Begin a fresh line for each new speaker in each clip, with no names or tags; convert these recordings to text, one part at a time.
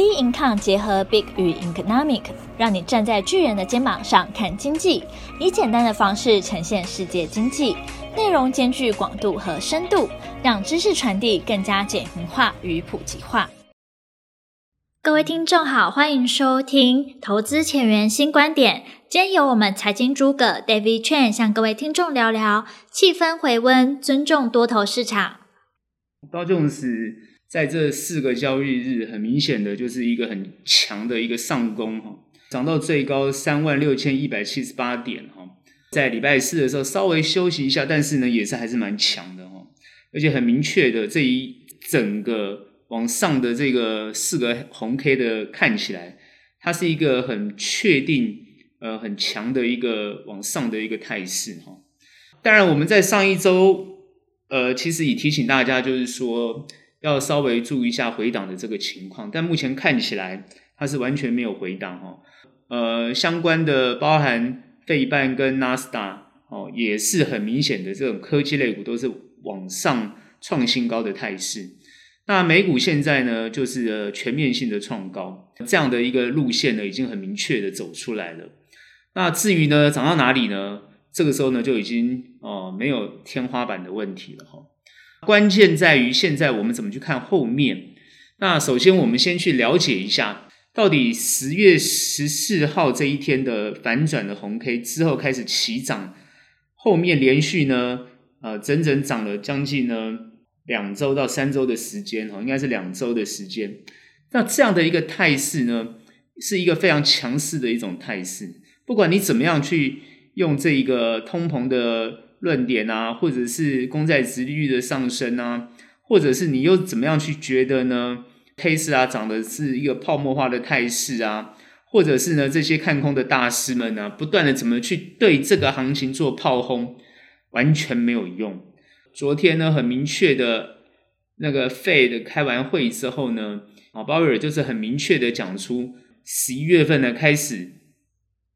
B income 结合 Big 与 Economic，让你站在巨人的肩膀上看经济，以简单的方式呈现世界经济，内容兼具广度和深度，让知识传递更加简明化与普及化。各位听众好，欢迎收听投资前沿新观点。今天由我们财经诸葛 David Chen 向各位听众聊聊气氛回温，尊重多头市场。
道琼斯。在这四个交易日，很明显的就是一个很强的一个上攻哈，涨到最高三万六千一百七十八点哈。在礼拜四的时候稍微休息一下，但是呢也是还是蛮强的哈，而且很明确的这一整个往上的这个四个红 K 的看起来，它是一个很确定呃很强的一个往上的一个态势哈。当然我们在上一周呃其实也提醒大家就是说。要稍微注意一下回档的这个情况，但目前看起来它是完全没有回档哦。呃，相关的包含费半跟纳斯达哦，也是很明显的这种科技类股都是往上创新高的态势。那美股现在呢，就是全面性的创高，这样的一个路线呢，已经很明确的走出来了。那至于呢，涨到哪里呢？这个时候呢，就已经哦、呃、没有天花板的问题了哈。关键在于现在我们怎么去看后面。那首先我们先去了解一下，到底十月十四号这一天的反转的红 K 之后开始起涨，后面连续呢，呃，整整涨了将近呢两周到三周的时间，哈，应该是两周的时间。那这样的一个态势呢，是一个非常强势的一种态势。不管你怎么样去用这一个通膨的。论点啊，或者是公债殖利率的上升啊，或者是你又怎么样去觉得呢？Tesla 啊，涨的是一个泡沫化的态势啊，或者是呢这些看空的大师们呢，不断的怎么去对这个行情做炮轰，完全没有用。昨天呢，很明确的那个 Fed 开完会之后呢，啊鲍威尔就是很明确的讲出，十一月份呢开始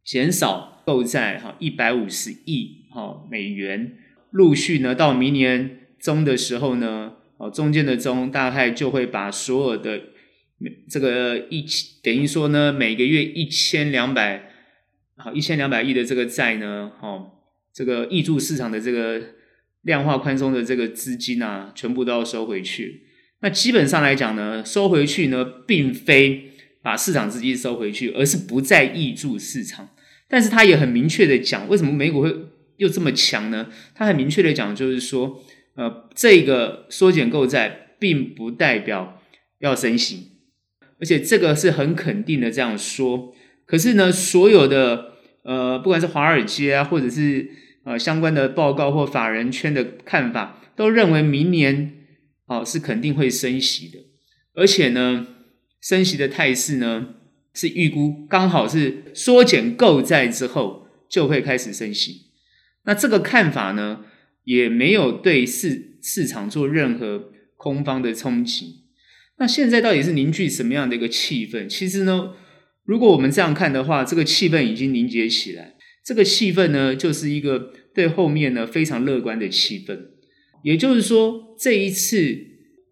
减少购债哈一百五十亿。好，美元陆续呢，到明年中的时候呢，哦，中间的中大概就会把所有的这个一千等于说呢，每个月一千两百好一千两百亿的这个债呢，哦，这个挹注市场的这个量化宽松的这个资金啊，全部都要收回去。那基本上来讲呢，收回去呢，并非把市场资金收回去，而是不再挹注市场。但是他也很明确的讲，为什么美股会？又这么强呢？他很明确的讲，就是说，呃，这个缩减购债并不代表要升息，而且这个是很肯定的这样说。可是呢，所有的呃，不管是华尔街啊，或者是呃相关的报告或法人圈的看法，都认为明年哦、是肯定会升息的，而且呢，升息的态势呢是预估刚好是缩减购债之后就会开始升息。那这个看法呢，也没有对市市场做任何空方的冲击。那现在到底是凝聚什么样的一个气氛？其实呢，如果我们这样看的话，这个气氛已经凝结起来。这个气氛呢，就是一个对后面呢非常乐观的气氛。也就是说，这一次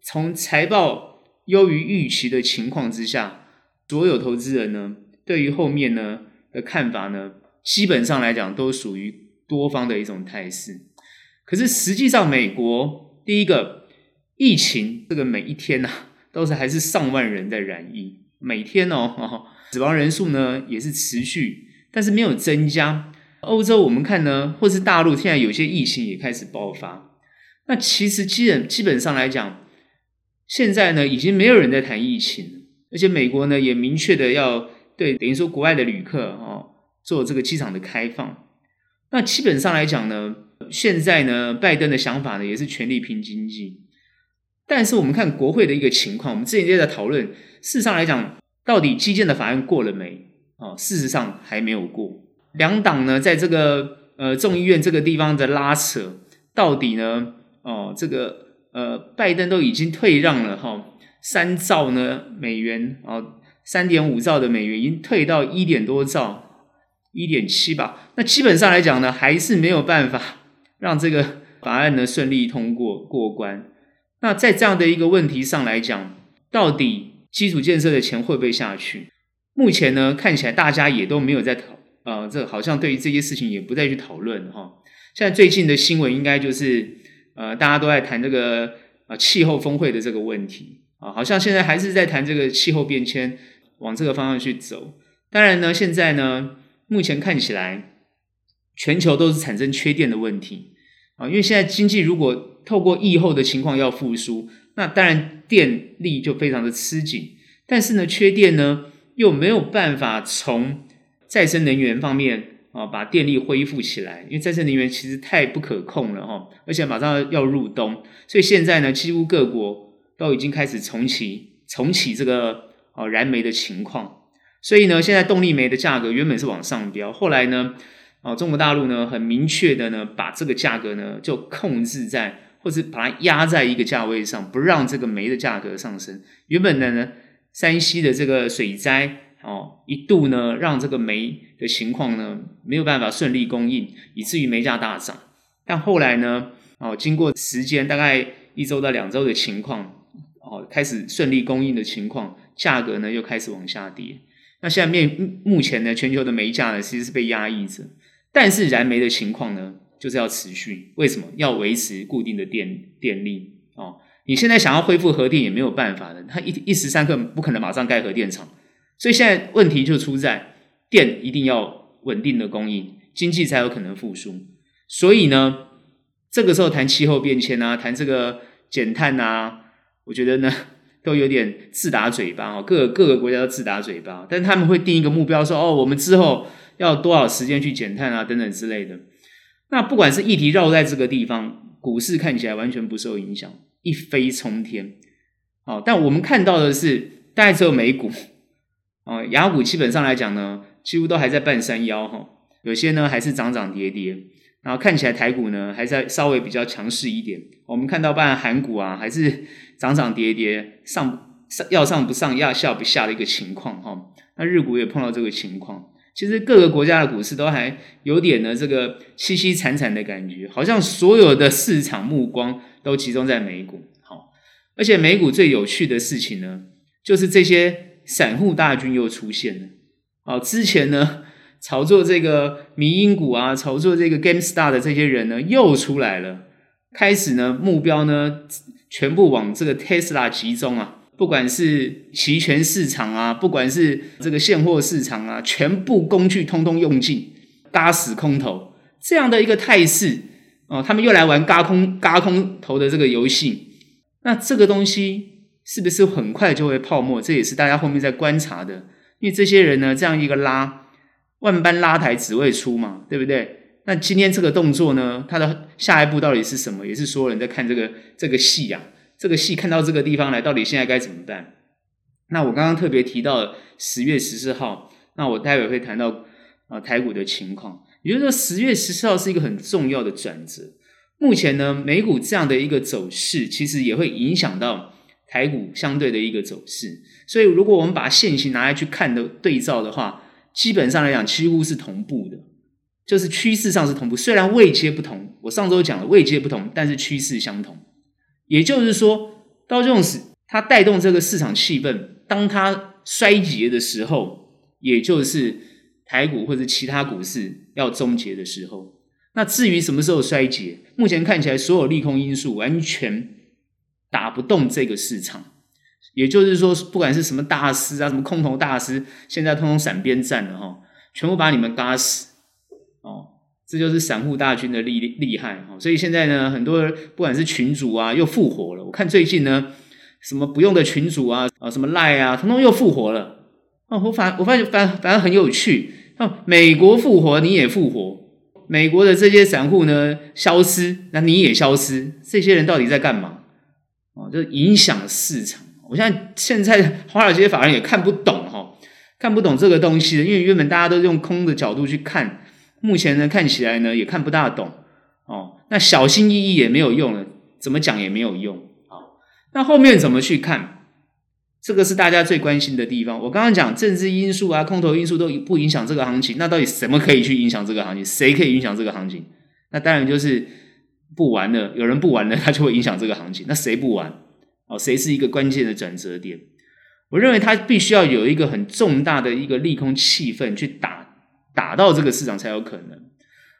从财报优于预期的情况之下，所有投资人呢，对于后面呢的看法呢，基本上来讲都属于。多方的一种态势，可是实际上，美国第一个疫情，这个每一天呐、啊，都是还是上万人在染疫，每天哦，哦，死亡人数呢也是持续，但是没有增加。欧洲我们看呢，或是大陆现在有些疫情也开始爆发。那其实基本基本上来讲，现在呢已经没有人在谈疫情，而且美国呢也明确的要对等于说国外的旅客哦做这个机场的开放。那基本上来讲呢，现在呢，拜登的想法呢也是全力拼经济，但是我们看国会的一个情况，我们之前就在讨论，事实上来讲，到底基建的法案过了没？哦，事实上还没有过。两党呢，在这个呃众议院这个地方的拉扯，到底呢，哦，这个呃，拜登都已经退让了哈，三兆呢美元哦，三点五兆的美元已经退到一点多兆。一点七吧，那基本上来讲呢，还是没有办法 让这个法案呢顺利通过过关。那在这样的一个问题上来讲，到底基础建设的钱会不会下去？目前呢，看起来大家也都没有在讨，呃，这好像对于这些事情也不再去讨论哈。现在最近的新闻应该就是，呃，大家都在谈这个呃气候峰会的这个问题啊，好像现在还是在谈这个气候变迁，往这个方向去走。当然呢，现在呢，目前看起来全球都是产生缺电的问题啊，因为现在经济如果透过疫后的情况要复苏，那当然电力就非常的吃紧，但是呢，缺电呢又没有办法从再生能源方面。啊，把电力恢复起来，因为再生能源其实太不可控了哈，而且马上要入冬，所以现在呢，几乎各国都已经开始重启重启这个啊燃煤的情况，所以呢，现在动力煤的价格原本是往上飙，后来呢，哦，中国大陆呢很明确的呢把这个价格呢就控制在，或者把它压在一个价位上，不让这个煤的价格上升。原本的呢，山西的这个水灾。哦，一度呢，让这个煤的情况呢没有办法顺利供应，以至于煤价大涨。但后来呢，哦，经过时间大概一周到两周的情况，哦，开始顺利供应的情况，价格呢又开始往下跌。那现在面目前呢，全球的煤价呢其实是被压抑着，但是燃煤的情况呢就是要持续。为什么？要维持固定的电电力哦。你现在想要恢复核电也没有办法的，它一一时三刻不可能马上盖核电厂。所以现在问题就出在电一定要稳定的供应，经济才有可能复苏。所以呢，这个时候谈气候变迁啊，谈这个减碳啊，我觉得呢都有点自打嘴巴哦。各个各个国家都自打嘴巴，但他们会定一个目标，说哦，我们之后要多少时间去减碳啊，等等之类的。那不管是议题绕在这个地方，股市看起来完全不受影响，一飞冲天。哦，但我们看到的是，大概只有美股。哦，雅股基本上来讲呢，几乎都还在半山腰哈，有些呢还是涨涨跌跌，然后看起来台股呢还在稍微比较强势一点。我们看到，半韩股啊还是涨涨跌跌，上上要上不上，要下不下的一个情况哈。那日股也碰到这个情况，其实各个国家的股市都还有点呢这个凄凄惨惨的感觉，好像所有的市场目光都集中在美股。好，而且美股最有趣的事情呢，就是这些。散户大军又出现了，好，之前呢炒作这个迷因股啊，炒作这个 GameStar 的这些人呢又出来了，开始呢目标呢全部往这个 Tesla 集中啊，不管是期权市场啊，不管是这个现货市场啊，全部工具通通用尽，搭死空头这样的一个态势哦，他们又来玩嘎空嘎空头的这个游戏，那这个东西。是不是很快就会泡沫？这也是大家后面在观察的。因为这些人呢，这样一个拉，万般拉抬只为出嘛，对不对？那今天这个动作呢，它的下一步到底是什么？也是所有人在看这个这个戏呀、啊。这个戏看到这个地方来，到底现在该怎么办？那我刚刚特别提到十月十四号，那我待会会谈到啊、台股的情况。也就是说，十月十四号是一个很重要的转折。目前呢，美股这样的一个走势，其实也会影响到。台股相对的一个走势，所以如果我们把线型拿来去看的对照的话，基本上来讲几乎是同步的，就是趋势上是同步。虽然位阶不同，我上周讲了位阶不同，但是趋势相同。也就是说，道琼斯它带动这个市场气氛，当它衰竭的时候，也就是台股或者其他股市要终结的时候。那至于什么时候衰竭，目前看起来所有利空因素完全。打不动这个市场，也就是说，不管是什么大师啊，什么空头大师，现在通通闪边站了哈，全部把你们嘎死哦，这就是散户大军的厉厉害哈。所以现在呢，很多人不管是群主啊，又复活了。我看最近呢，什么不用的群主啊，啊，什么赖啊，通通又复活了。哦，我反我发现反反而很有趣。哦，美国复活，你也复活。美国的这些散户呢，消失，那你也消失。这些人到底在干嘛？哦，就影响市场。我现在现在华尔街法人也看不懂哈，看不懂这个东西的，因为原本大家都用空的角度去看，目前呢看起来呢也看不大懂哦。那小心翼翼也没有用了，怎么讲也没有用。好，那后面怎么去看？这个是大家最关心的地方。我刚刚讲政治因素啊，空头因素都不影响这个行情，那到底什么可以去影响这个行情？谁可以影响这个行情？那当然就是。不玩了，有人不玩了，他就会影响这个行情。那谁不玩？哦，谁是一个关键的转折点？我认为他必须要有一个很重大的一个利空气氛去打打到这个市场才有可能。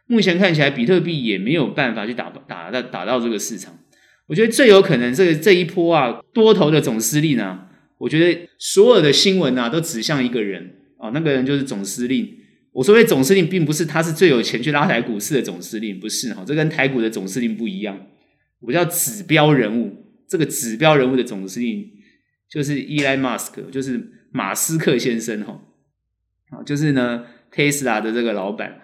目前看起来，比特币也没有办法去打打到打到这个市场。我觉得最有可能这个这一波啊多头的总司令啊，我觉得所有的新闻啊都指向一个人啊，那个人就是总司令。我所谓总司令，并不是他是最有钱去拉抬股市的总司令，不是哈，这跟台股的总司令不一样。我叫指标人物，这个指标人物的总司令就是 Elon Musk，就是马斯克先生哈，啊，就是呢 Tesla 的这个老板。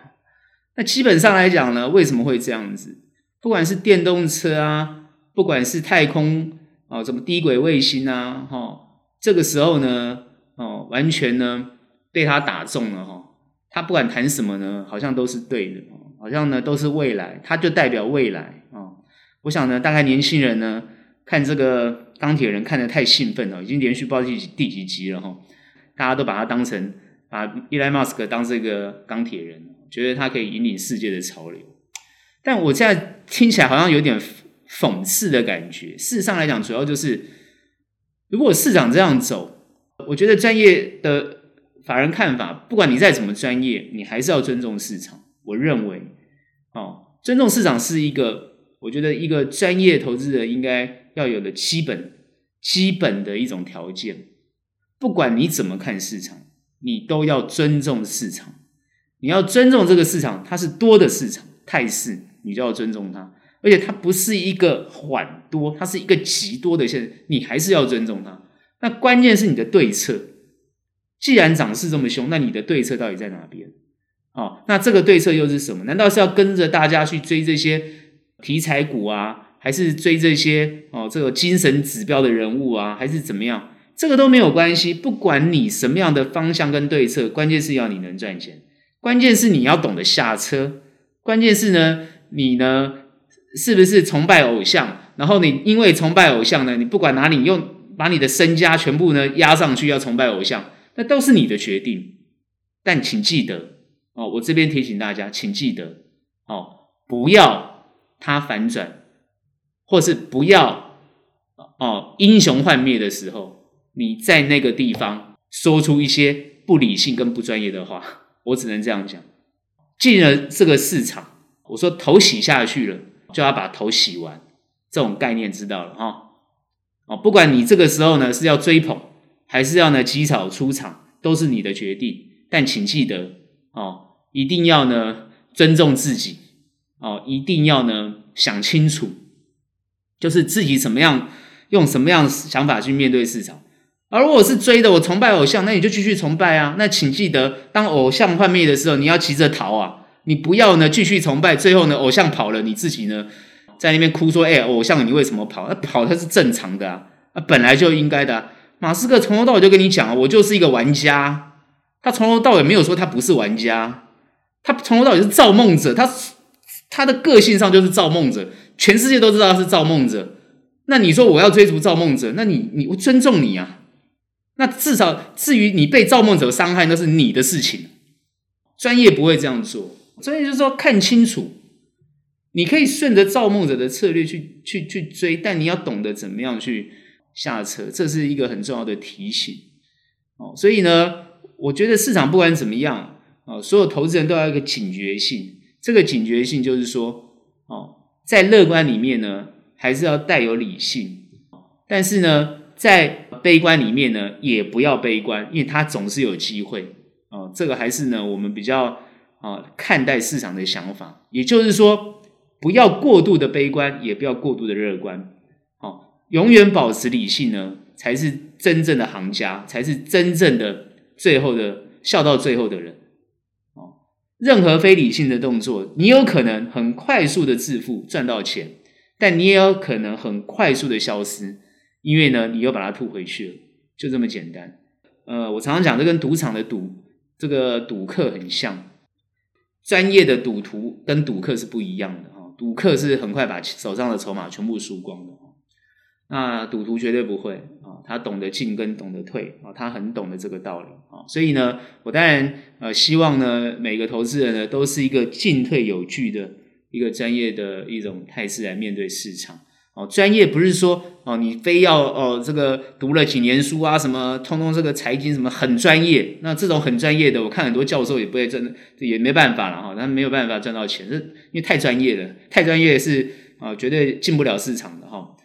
那基本上来讲呢，为什么会这样子？不管是电动车啊，不管是太空啊，什么低轨卫星啊，哈，这个时候呢，哦，完全呢被他打中了哈。他不管谈什么呢，好像都是对的，好像呢都是未来，他就代表未来啊。我想呢，大概年轻人呢看这个钢铁人看得太兴奋了，已经连续报第几第几集了哈。大家都把他当成把伊莱马斯克当这个钢铁人，觉得他可以引领世界的潮流。但我现在听起来好像有点讽刺的感觉。事实上来讲，主要就是如果市场这样走，我觉得专业的。法人看法，不管你再怎么专业，你还是要尊重市场。我认为，哦，尊重市场是一个，我觉得一个专业投资人应该要有的基本、基本的一种条件。不管你怎么看市场，你都要尊重市场。你要尊重这个市场，它是多的市场态势，你就要尊重它。而且它不是一个缓多，它是一个极多的现，你还是要尊重它。那关键是你的对策。既然涨势这么凶，那你的对策到底在哪边？哦，那这个对策又是什么？难道是要跟着大家去追这些题材股啊，还是追这些哦这个精神指标的人物啊，还是怎么样？这个都没有关系。不管你什么样的方向跟对策，关键是要你能赚钱，关键是你要懂得下车，关键是呢，你呢是不是崇拜偶像？然后你因为崇拜偶像呢，你不管哪里用把你的身家全部呢压上去，要崇拜偶像。那都是你的决定，但请记得哦，我这边提醒大家，请记得哦，不要它反转，或是不要哦英雄幻灭的时候，你在那个地方说出一些不理性跟不专业的话，我只能这样讲。进了这个市场，我说头洗下去了，就要把头洗完，这种概念知道了哈。哦，不管你这个时候呢是要追捧。还是要呢，起草出场都是你的决定，但请记得哦，一定要呢尊重自己哦，一定要呢想清楚，就是自己怎么样用什么样想法去面对市场。而如果是追的，我崇拜偶像，那你就继续崇拜啊。那请记得，当偶像幻灭的时候，你要急着逃啊，你不要呢继续崇拜，最后呢偶像跑了，你自己呢在那边哭说：“哎，偶像你为什么跑？那跑它是正常的啊，啊本来就应该的啊。”马斯克从头到尾就跟你讲，我就是一个玩家。他从头到尾没有说他不是玩家，他从头到尾是造梦者。他他的个性上就是造梦者，全世界都知道他是造梦者。那你说我要追逐造梦者，那你你我尊重你啊。那至少至于你被造梦者伤害，那是你的事情。专业不会这样做，专业就是说看清楚，你可以顺着造梦者的策略去去去追，但你要懂得怎么样去。下车，这是一个很重要的提醒哦。所以呢，我觉得市场不管怎么样哦，所有投资人都要一个警觉性。这个警觉性就是说哦，在乐观里面呢，还是要带有理性；但是呢，在悲观里面呢，也不要悲观，因为它总是有机会哦。这个还是呢，我们比较啊看待市场的想法。也就是说，不要过度的悲观，也不要过度的乐观。永远保持理性呢，才是真正的行家，才是真正的最后的笑到最后的人。哦，任何非理性的动作，你有可能很快速的致富赚到钱，但你也有可能很快速的消失，因为呢，你又把它吐回去了，就这么简单。呃，我常常讲，这跟赌场的赌这个赌客很像，专业的赌徒跟赌客是不一样的哈，赌客是很快把手上的筹码全部输光的。那赌徒绝对不会啊，他懂得进跟懂得退啊，他很懂得这个道理啊，所以呢，我当然呃希望呢，每个投资人呢都是一个进退有据的一个专业的一种态势来面对市场哦，专业不是说哦，你非要哦这个读了几年书啊，什么通通这个财经什么很专业。那这种很专业的，我看很多教授也不会真的，也没办法了哈，他没有办法赚到钱，是因为太专业了，太专业是啊，绝对进不了市场的哈。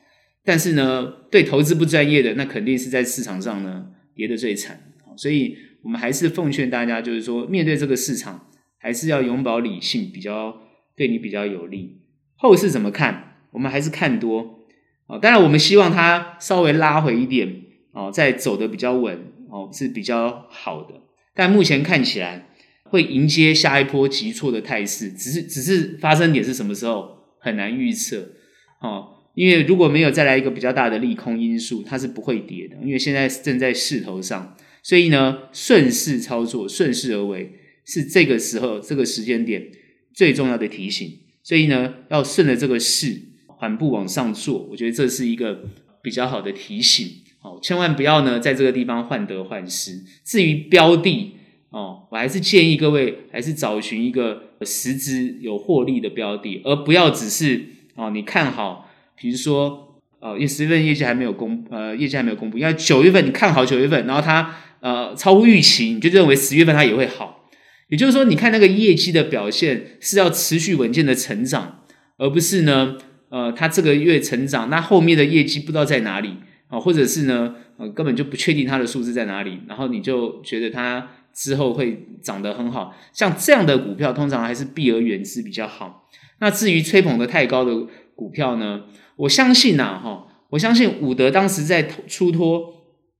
但是呢，对投资不专业的，那肯定是在市场上呢跌得最惨。所以我们还是奉劝大家，就是说面对这个市场，还是要永葆理性，比较对你比较有利。后市怎么看？我们还是看多，哦，当然我们希望它稍微拉回一点，哦，再走得比较稳，哦，是比较好的。但目前看起来会迎接下一波急挫的态势，只是只是发生点是什么时候很难预测，哦，因为如果没有再来一个比较大的利空因素，它是不会跌的，因为现在正在势头上，所以呢，顺势操作，顺势而为是这个时候这个时间点最重要的提醒，所以呢，要顺着这个势。缓步往上做，我觉得这是一个比较好的提醒哦，千万不要呢在这个地方患得患失。至于标的哦，我还是建议各位还是找寻一个实质有获利的标的，而不要只是哦你看好，比如说呃，因为十月份业绩还没有公呃业绩还没有公布，因为九月份你看好九月份，然后它呃超乎预期，你就认为十月份它也会好，也就是说你看那个业绩的表现是要持续稳健的成长，而不是呢。呃，他这个月成长，那后面的业绩不知道在哪里啊，或者是呢，呃，根本就不确定它的数字在哪里，然后你就觉得它之后会涨得很好，像这样的股票通常还是避而远之比较好。那至于吹捧的太高的股票呢，我相信呐，哈，我相信伍德当时在出脱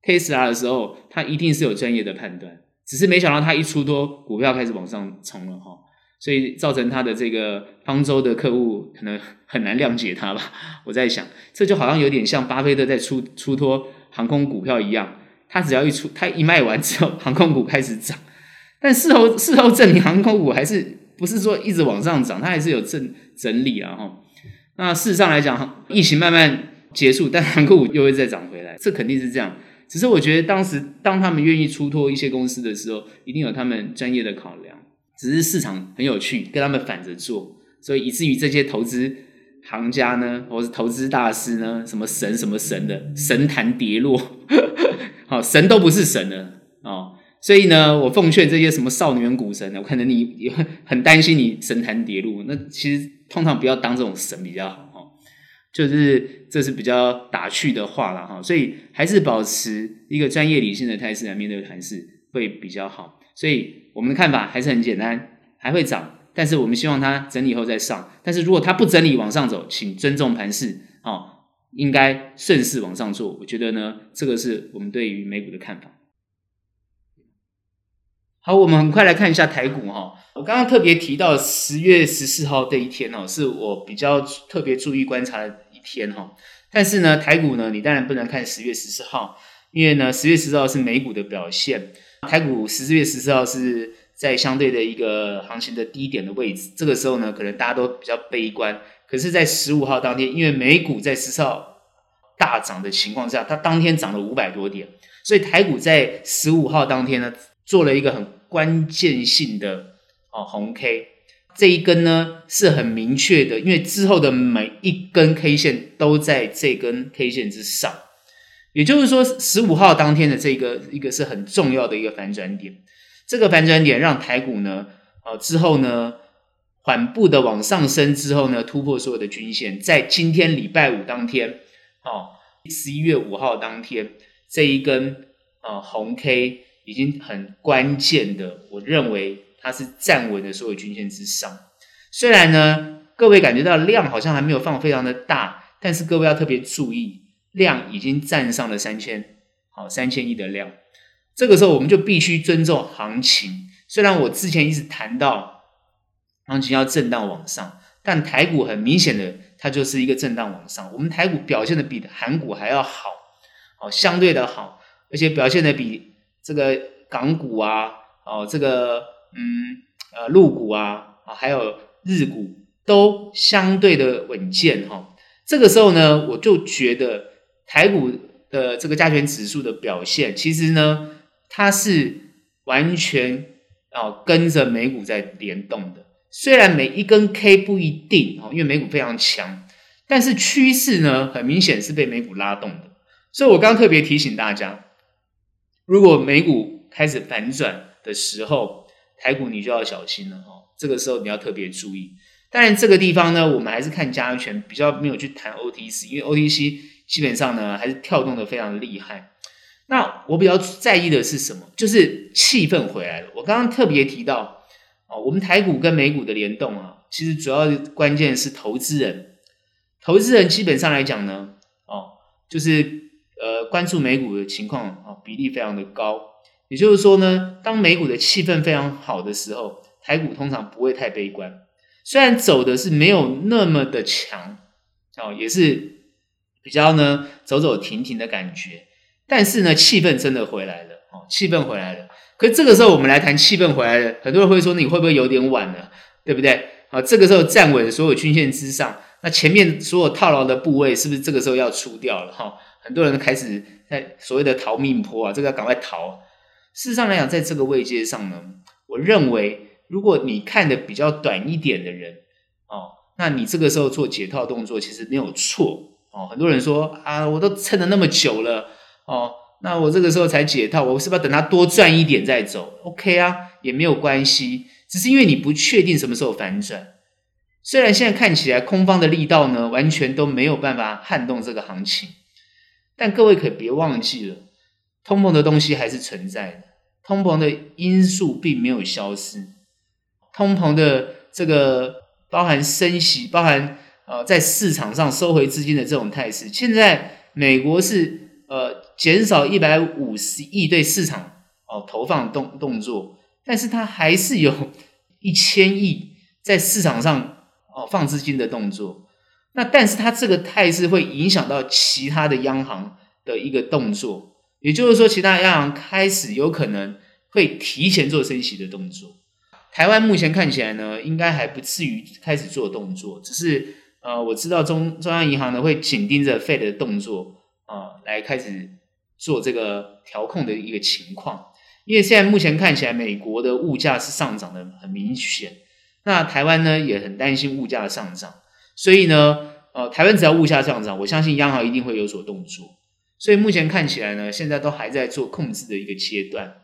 Tesla 的时候，他一定是有专业的判断，只是没想到他一出脱，股票开始往上冲了哈。所以造成他的这个方舟的客户可能很难谅解他吧。我在想，这就好像有点像巴菲特在出出脱航空股票一样，他只要一出，他一卖完之后，航空股开始涨。但事后事后证明，航空股还是不是说一直往上涨，它还是有整整理啊哈。那事实上来讲，疫情慢慢结束，但航空股又会再涨回来，这肯定是这样。只是我觉得当时当他们愿意出脱一些公司的时候，一定有他们专业的考量。只是市场很有趣，跟他们反着做，所以以至于这些投资行家呢，或是投资大师呢，什么神什么神的神坛跌落，好 神都不是神了哦。所以呢，我奉劝这些什么少年股神呢，我可能你也很担心你神坛跌落，那其实通常不要当这种神比较好哈。就是这是比较打趣的话了哈，所以还是保持一个专业理性的态势来面对盘势会比较好。所以。我们的看法还是很简单，还会涨，但是我们希望它整理后再上。但是如果它不整理往上走，请尊重盘势，哦，应该顺势往上做。我觉得呢，这个是我们对于美股的看法。好，我们很快来看一下台股哈。我刚刚特别提到十月十四号这一天哦，是我比较特别注意观察的一天哈。但是呢，台股呢，你当然不能看十月十四号，因为呢，十月十四号是美股的表现。台股十四月十四号是在相对的一个行情的低点的位置，这个时候呢，可能大家都比较悲观。可是，在十五号当天，因为美股在十四号大涨的情况下，它当天涨了五百多点，所以台股在十五号当天呢，做了一个很关键性的哦红 K，这一根呢是很明确的，因为之后的每一根 K 线都在这根 K 线之上。也就是说，十五号当天的这个一个是很重要的一个反转点，这个反转点让台股呢，呃，之后呢缓步的往上升之后呢，突破所有的均线，在今天礼拜五当天，哦，十一月五号当天这一根呃红 K 已经很关键的，我认为它是站稳了所有均线之上。虽然呢，各位感觉到量好像还没有放非常的大，但是各位要特别注意。量已经站上了三千，好，三千亿的量，这个时候我们就必须尊重行情。虽然我之前一直谈到行情要震荡往上，但台股很明显的它就是一个震荡往上。我们台股表现的比韩股还要好，好，相对的好，而且表现的比这个港股啊，哦，这个嗯呃陆股啊，啊还有日股都相对的稳健哈。这个时候呢，我就觉得。台股的这个加权指数的表现，其实呢，它是完全哦跟着美股在联动的。虽然每一根 K 不一定哦，因为美股非常强，但是趋势呢，很明显是被美股拉动的。所以我刚特别提醒大家，如果美股开始反转的时候，台股你就要小心了哦。这个时候你要特别注意。当然，这个地方呢，我们还是看加权，比较没有去谈 OTC，因为 OTC 基本上呢还是跳动的非常厉害。那我比较在意的是什么？就是气氛回来了。我刚刚特别提到哦，我们台股跟美股的联动啊，其实主要关键是投资人。投资人基本上来讲呢，哦，就是呃关注美股的情况啊，比例非常的高。也就是说呢，当美股的气氛非常好的时候，台股通常不会太悲观。虽然走的是没有那么的强，哦，也是比较呢走走停停的感觉，但是呢气氛真的回来了，哦，气氛回来了。可这个时候我们来谈气氛回来了，很多人会说你会不会有点晚了，对不对？啊，这个时候站稳所有均线之上。那前面所有套牢的部位是不是这个时候要出掉了哈？很多人开始在所谓的逃命坡啊，这个要赶快逃。事实上来讲，在这个位阶上呢，我认为如果你看的比较短一点的人哦，那你这个时候做解套动作其实没有错哦。很多人说啊，我都撑了那么久了哦，那我这个时候才解套，我是不是要等它多赚一点再走？OK 啊，也没有关系，只是因为你不确定什么时候反转。虽然现在看起来空方的力道呢，完全都没有办法撼动这个行情，但各位可别忘记了，通膨的东西还是存在的，通膨的因素并没有消失，通膨的这个包含升息，包含呃在市场上收回资金的这种态势，现在美国是呃减少一百五十亿对市场哦、投放动动作，但是它还是有一千亿在市场上。哦，放资金的动作，那但是它这个态势会影响到其他的央行的一个动作，也就是说，其他央行开始有可能会提前做升息的动作。台湾目前看起来呢，应该还不至于开始做动作，只是呃，我知道中中央银行呢会紧盯着 Fed 的动作啊，呃，来开始做这个调控的一个情况。因为现在目前看起来，美国的物价是上涨的很明显。那台湾呢也很担心物价的上涨，所以呢，呃，台湾只要物价上涨，我相信央行一定会有所动作。所以目前看起来呢，现在都还在做控制的一个阶段，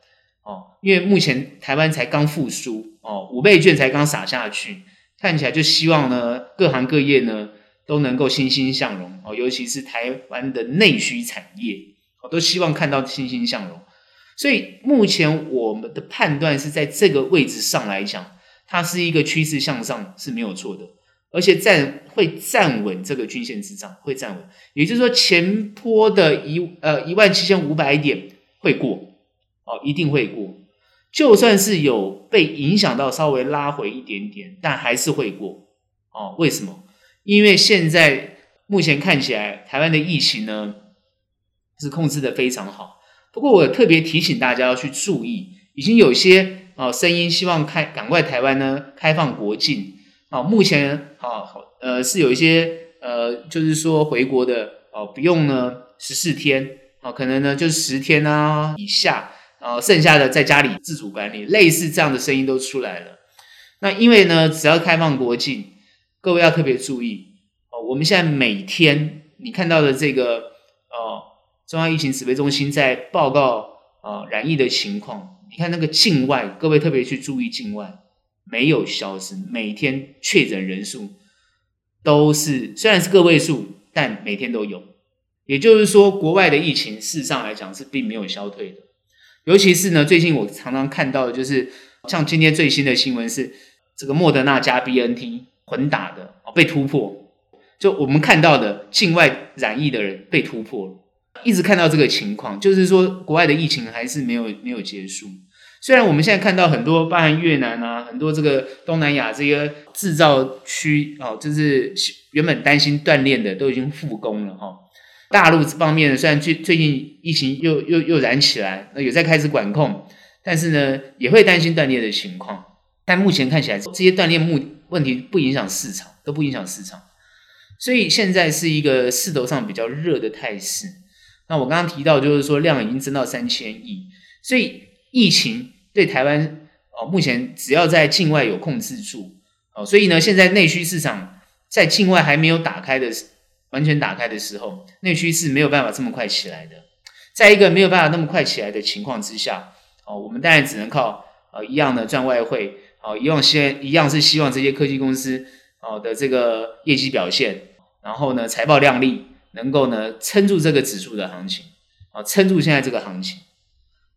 哦，因为目前台湾才刚复苏，哦，五倍券才刚撒下去，看起来就希望呢，各行各业呢都能够欣欣向荣，哦，尤其是台湾的内需产业，我都希望看到欣欣向荣。所以目前我们的判断是在这个位置上来讲。它是一个趋势向上是没有错的，而且站会站稳这个均线之上，会站稳。也就是说，前坡的一呃一万七千五百点会过哦，一定会过。就算是有被影响到，稍微拉回一点点，但还是会过哦。为什么？因为现在目前看起来，台湾的疫情呢是控制的非常好。不过我特别提醒大家要去注意，已经有些。哦，声音希望开赶快台湾呢开放国境。哦，目前哦呃是有一些呃就是说回国的哦不用呢十四天哦，可能呢就是十天啊以下，然后剩下的在家里自主管理，类似这样的声音都出来了。那因为呢只要开放国境，各位要特别注意哦。我们现在每天你看到的这个哦中央疫情指挥中心在报告啊染疫的情况。你看那个境外，各位特别去注意境外，没有消失，每天确诊人数都是虽然是个位数，但每天都有。也就是说，国外的疫情事实上来讲是并没有消退的。尤其是呢，最近我常常看到的就是，像今天最新的新闻是这个莫德纳加 BNT 混打的被突破，就我们看到的境外染疫的人被突破了。一直看到这个情况，就是说国外的疫情还是没有没有结束。虽然我们现在看到很多，包含越南啊，很多这个东南亚这些制造区哦，就是原本担心断链的都已经复工了哈、哦。大陆这方面虽然最最近疫情又又又燃起来，那也在开始管控，但是呢也会担心断裂的情况。但目前看起来，这些断裂目问题不影响市场，都不影响市场。所以现在是一个势头上比较热的态势。那我刚刚提到，就是说量已经增到三千亿，所以疫情对台湾哦，目前只要在境外有控制住哦，所以呢，现在内需市场在境外还没有打开的完全打开的时候，内需是没有办法这么快起来的。在一个没有办法那么快起来的情况之下，哦，我们当然只能靠呃一样的赚外汇，哦，一样先一样是希望这些科技公司哦的这个业绩表现，然后呢财报亮丽，能够呢撑住这个指数的行情，啊，撑住现在这个行情。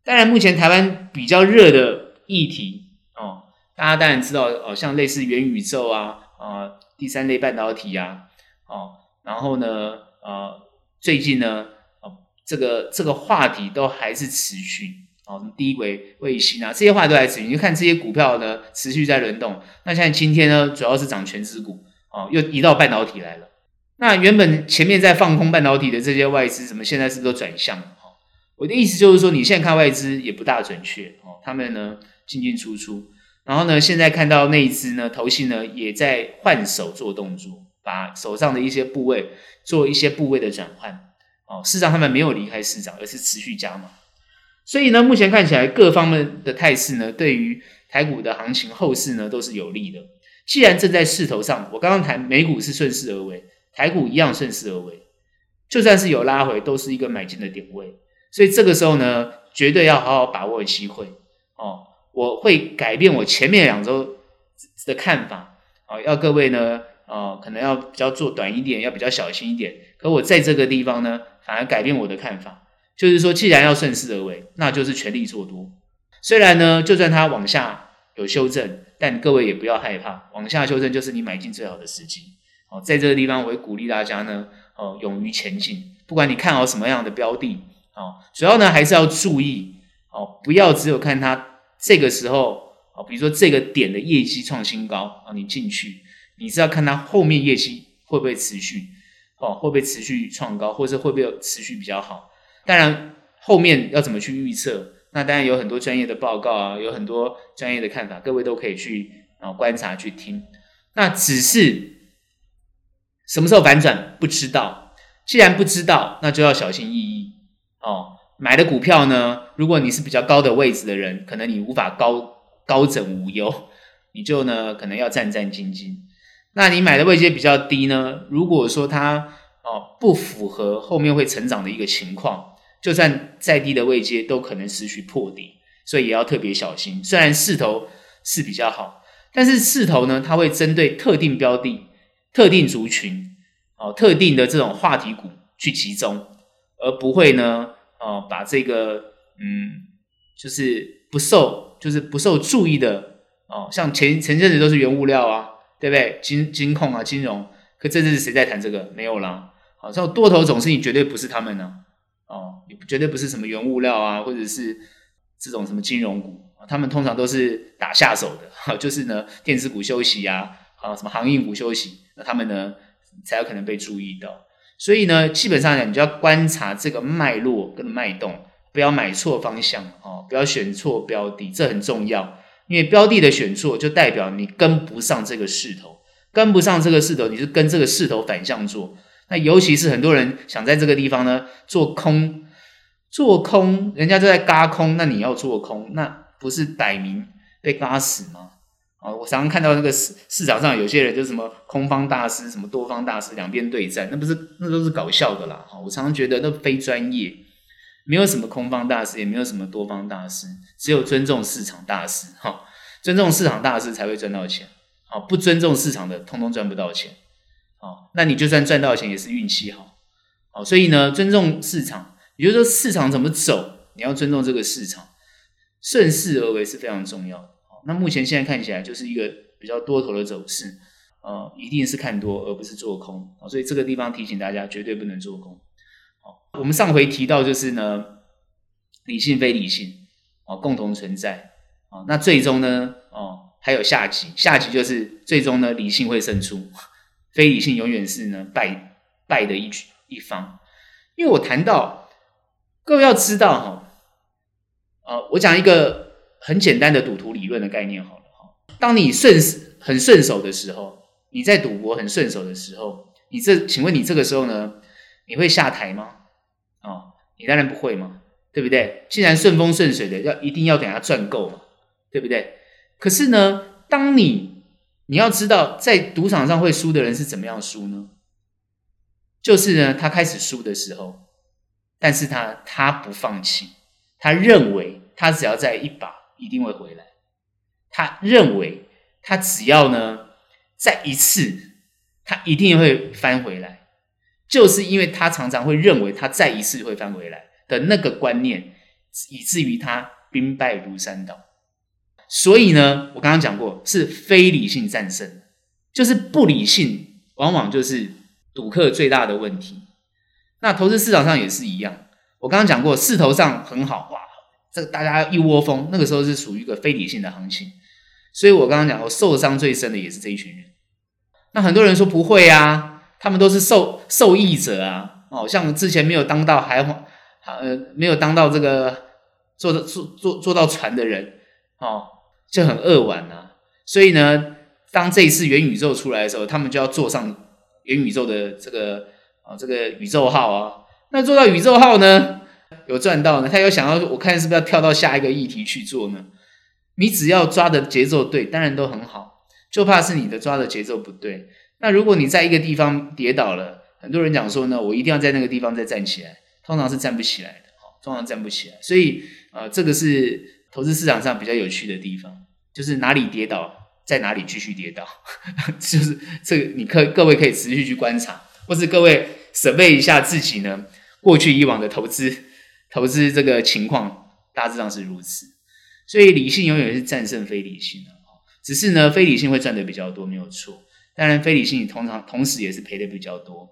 当然，目前台湾比较热的议题哦，大家当然知道哦，像类似元宇宙啊，啊，第三类半导体啊，哦，然后呢，呃，最近呢。这个这个话题都还是持续哦，什么低轨卫星啊，这些话都还持续。你就看这些股票呢，持续在轮动。那现在今天呢，主要是涨全值股哦，又移到半导体来了。那原本前面在放空半导体的这些外资，怎么现在是不是都转向了？哈，我的意思就是说，你现在看外资也不大准确哦，他们呢进进出出，然后呢，现在看到内资呢，投信呢也在换手做动作，把手上的一些部位做一些部位的转换。哦，事实上他们没有离开市场，而是持续加码。所以呢，目前看起来各方面的态势呢，对于台股的行情后市呢都是有利的。既然正在势头上，我刚刚谈美股是顺势而为，台股一样顺势而为。就算是有拉回，都是一个买进的点位。所以这个时候呢，绝对要好好把握机会。哦，我会改变我前面两周的看法。哦，要各位呢，哦，可能要比较做短一点，要比较小心一点。可我在这个地方呢，反而改变我的看法，就是说，既然要顺势而为，那就是全力做多。虽然呢，就算它往下有修正，但各位也不要害怕，往下修正就是你买进最好的时机。哦，在这个地方，我会鼓励大家呢，哦，勇于前进。不管你看好什么样的标的，哦，主要呢还是要注意，哦，不要只有看它这个时候，哦，比如说这个点的业绩创新高，啊，你进去，你是要看它后面业绩会不会持续。哦，会不会持续创高，或者会不会持续比较好？当然，后面要怎么去预测？那当然有很多专业的报告啊，有很多专业的看法，各位都可以去啊观察去听。那只是什么时候反转不知道，既然不知道，那就要小心翼翼哦。买的股票呢，如果你是比较高的位置的人，可能你无法高高枕无忧，你就呢可能要战战兢兢。那你买的位阶比较低呢？如果说它哦不符合后面会成长的一个情况，就算再低的位阶都可能失去破底，所以也要特别小心。虽然势头是比较好，但是势头呢，它会针对特定标的、特定族群、哦特定的这种话题股去集中，而不会呢哦把这个嗯就是不受就是不受注意的哦，像前前阵子都是原物料啊。对不对？金金控啊，金融，可这次是谁在谈这个？没有啦。好，像多头总是你绝对不是他们呢、哦，你绝对不是什么原物料啊，或者是这种什么金融股，他们通常都是打下手的。哈，就是呢，电子股休息啊，啊，什么航运股休息，那他们呢才有可能被注意到。所以呢，基本上呢，你就要观察这个脉络跟脉动，不要买错方向哦，不要选错标的，这很重要。因为标的的选错，就代表你跟不上这个势头，跟不上这个势头，你就跟这个势头反向做。那尤其是很多人想在这个地方呢做空，做空，人家就在嘎空，那你要做空，那不是摆明被嘎死吗？啊，我常常看到那个市市场上有些人就是什么空方大师，什么多方大师，两边对战，那不是那都是搞笑的啦。我常常觉得那非专业。没有什么空方大师，也没有什么多方大师，只有尊重市场大师哈。尊重市场大师才会赚到钱，好，不尊重市场的，通通赚不到钱。好，那你就算赚到钱，也是运气好。好，所以呢，尊重市场，也就是说市场怎么走，你要尊重这个市场，顺势而为是非常重要的。那目前现在看起来就是一个比较多头的走势，呃，一定是看多而不是做空。所以这个地方提醒大家，绝对不能做空。我们上回提到就是呢，理性非理性哦，共同存在哦，那最终呢哦，还有下集，下集就是最终呢，理性会胜出，非理性永远是呢败败的一一方。因为我谈到各位要知道哈，呃，我讲一个很简单的赌徒理论的概念好了哈，当你顺很顺手的时候，你在赌博很顺手的时候，你这请问你这个时候呢，你会下台吗？你当然不会嘛，对不对？既然顺风顺水的，要一定要等它赚够嘛，对不对？可是呢，当你你要知道，在赌场上会输的人是怎么样输呢？就是呢，他开始输的时候，但是他他不放弃，他认为他只要再一把一定会回来，他认为他只要呢再一次，他一定会翻回来，就是因为他常常会认为他再一次会翻回来的那个观念，以至于他兵败如山倒。所以呢，我刚刚讲过，是非理性战胜，就是不理性，往往就是赌客最大的问题。那投资市场上也是一样，我刚刚讲过，势头上很好，哇，这个大家一窝蜂，那个时候是属于一个非理性的行情。所以我刚刚讲过，受伤最深的也是这一群人。那很多人说不会啊，他们都是受受益者啊，哦，像之前没有当到还呃没有当到这个坐坐坐坐到船的人，哦。就很扼腕啊，所以呢，当这一次元宇宙出来的时候，他们就要坐上元宇宙的这个啊，这个宇宙号啊。那坐到宇宙号呢，有赚到呢，他有想要，我看是不是要跳到下一个议题去做呢？你只要抓的节奏对，当然都很好，就怕是你的抓的节奏不对。那如果你在一个地方跌倒了，很多人讲说呢，我一定要在那个地方再站起来，通常是站不起来的，通常站不起来。所以啊，这个是。投资市场上比较有趣的地方，就是哪里跌倒，在哪里继续跌倒，就是这个，你可各位可以持续去观察，或是各位审备一下自己呢，过去以往的投资投资这个情况，大致上是如此。所以理性永远是战胜非理性的，只是呢，非理性会赚的比较多，没有错。当然，非理性通常同时也是赔的比较多。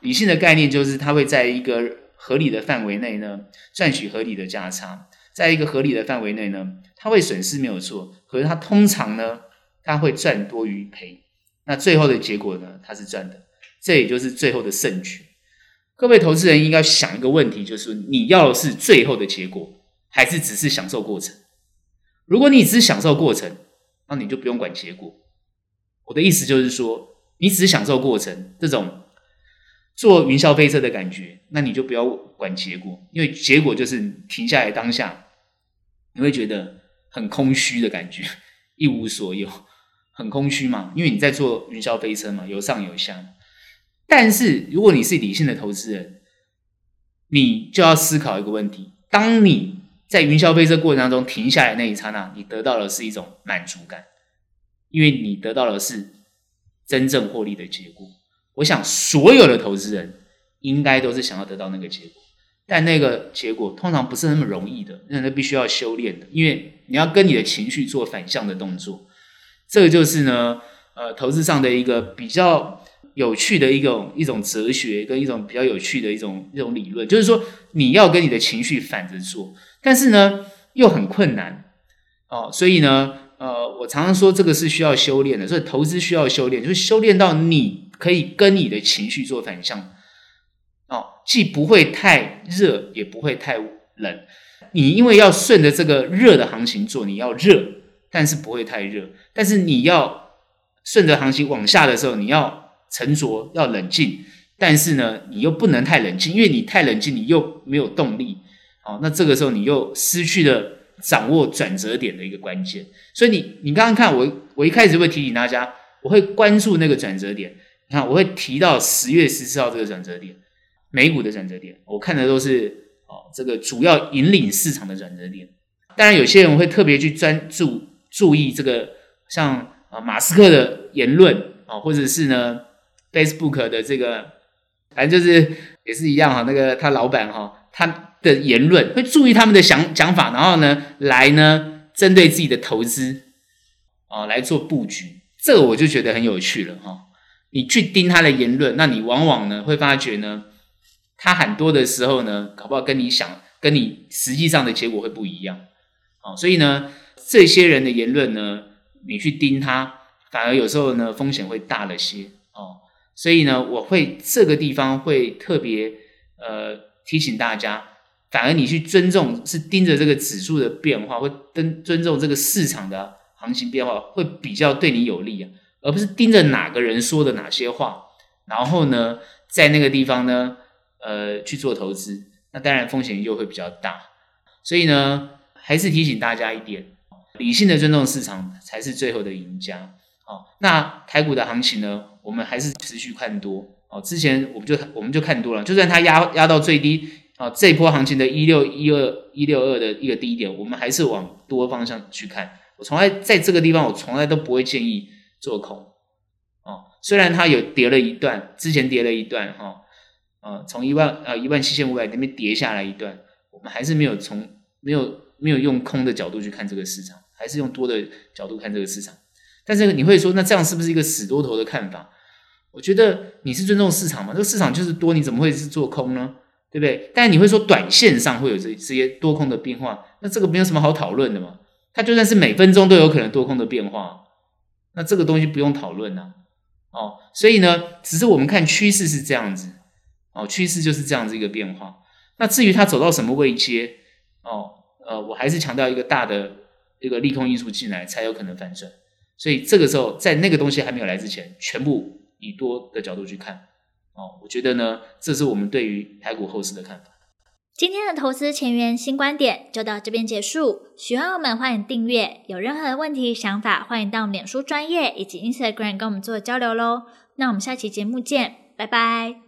理性的概念就是它会在一个合理的范围内呢，赚取合理的价差。在一个合理的范围内呢，他会损失没有错，可是他通常呢，他会赚多于赔。那最后的结果呢，他是赚的，这也就是最后的胜局。各位投资人应该想一个问题，就是你要的是最后的结果，还是只是享受过程？如果你只是享受过程，那你就不用管结果。我的意思就是说，你只是享受过程，这种坐云霄飞车的感觉，那你就不要管结果，因为结果就是停下来当下。你会觉得很空虚的感觉，一无所有，很空虚嘛？因为你在坐云霄飞车嘛，有上有下。但是如果你是理性的投资人，你就要思考一个问题：当你在云霄飞车过程当中停下来那一刹那，你得到的是一种满足感，因为你得到的是真正获利的结果。我想所有的投资人应该都是想要得到那个结果。但那个结果通常不是那么容易的，那那必须要修炼的，因为你要跟你的情绪做反向的动作。这个就是呢，呃，投资上的一个比较有趣的一种一种哲学，跟一种比较有趣的一种一种理论，就是说你要跟你的情绪反着做，但是呢又很困难哦。所以呢，呃，我常常说这个是需要修炼的，所以投资需要修炼，就是修炼到你可以跟你的情绪做反向。哦，既不会太热，也不会太冷。你因为要顺着这个热的行情做，你要热，但是不会太热。但是你要顺着行情往下的时候，你要沉着，要冷静。但是呢，你又不能太冷静，因为你太冷静，你又没有动力。哦，那这个时候你又失去了掌握转折点的一个关键。所以你，你刚刚看我，我一开始会提醒大家，我会关注那个转折点。你看，我会提到十月十四号这个转折点。美股的转折点，我看的都是哦，这个主要引领市场的转折点。当然，有些人会特别去专注注意这个，像啊马斯克的言论啊，或者是呢 Facebook 的这个，反正就是也是一样哈，那个他老板哈他的言论会注意他们的想讲法，然后呢来呢针对自己的投资啊来做布局，这个我就觉得很有趣了哈。你去盯他的言论，那你往往呢会发觉呢。他很多的时候呢，搞不好跟你想、跟你实际上的结果会不一样，哦，所以呢，这些人的言论呢，你去盯他，反而有时候呢，风险会大了些，哦，所以呢，我会这个地方会特别呃提醒大家，反而你去尊重，是盯着这个指数的变化，或跟尊重这个市场的行情变化，会比较对你有利啊，而不是盯着哪个人说的哪些话，然后呢，在那个地方呢。呃，去做投资，那当然风险又会比较大，所以呢，还是提醒大家一点，理性的尊重市场才是最后的赢家。哦，那台股的行情呢，我们还是持续看多哦。之前我们就我们就看多了，就算它压压到最低啊，这波行情的一六一二一六二的一个低点，我们还是往多方向去看。我从来在这个地方，我从来都不会建议做空哦。虽然它有跌了一段，之前跌了一段哈，呃，从一万呃一万七千五百那边跌下来一段，我们还是没有从没有没有用空的角度去看这个市场，还是用多的角度看这个市场。但是你会说，那这样是不是一个死多头的看法？我觉得你是尊重市场嘛，这个市场就是多，你怎么会是做空呢？对不对？但你会说短线上会有这这些多空的变化，那这个没有什么好讨论的嘛。它就算是每分钟都有可能多空的变化，那这个东西不用讨论啊。哦，所以呢，只是我们看趋势是这样子，哦，趋势就是这样子一个变化。那至于它走到什么位阶，哦，呃，我还是强调一个大的一个利空因素进来才有可能反转。所以这个时候，在那个东西还没有来之前，全部以多的角度去看，哦，我觉得呢，这是我们对于台股后市的看法。
今天的投资前沿新观点就到这边结束。喜欢我们，欢迎订阅。有任何的问题、想法，欢迎到我们脸书专业以及 Instagram 跟我们做交流喽。那我们下期节目见，拜拜。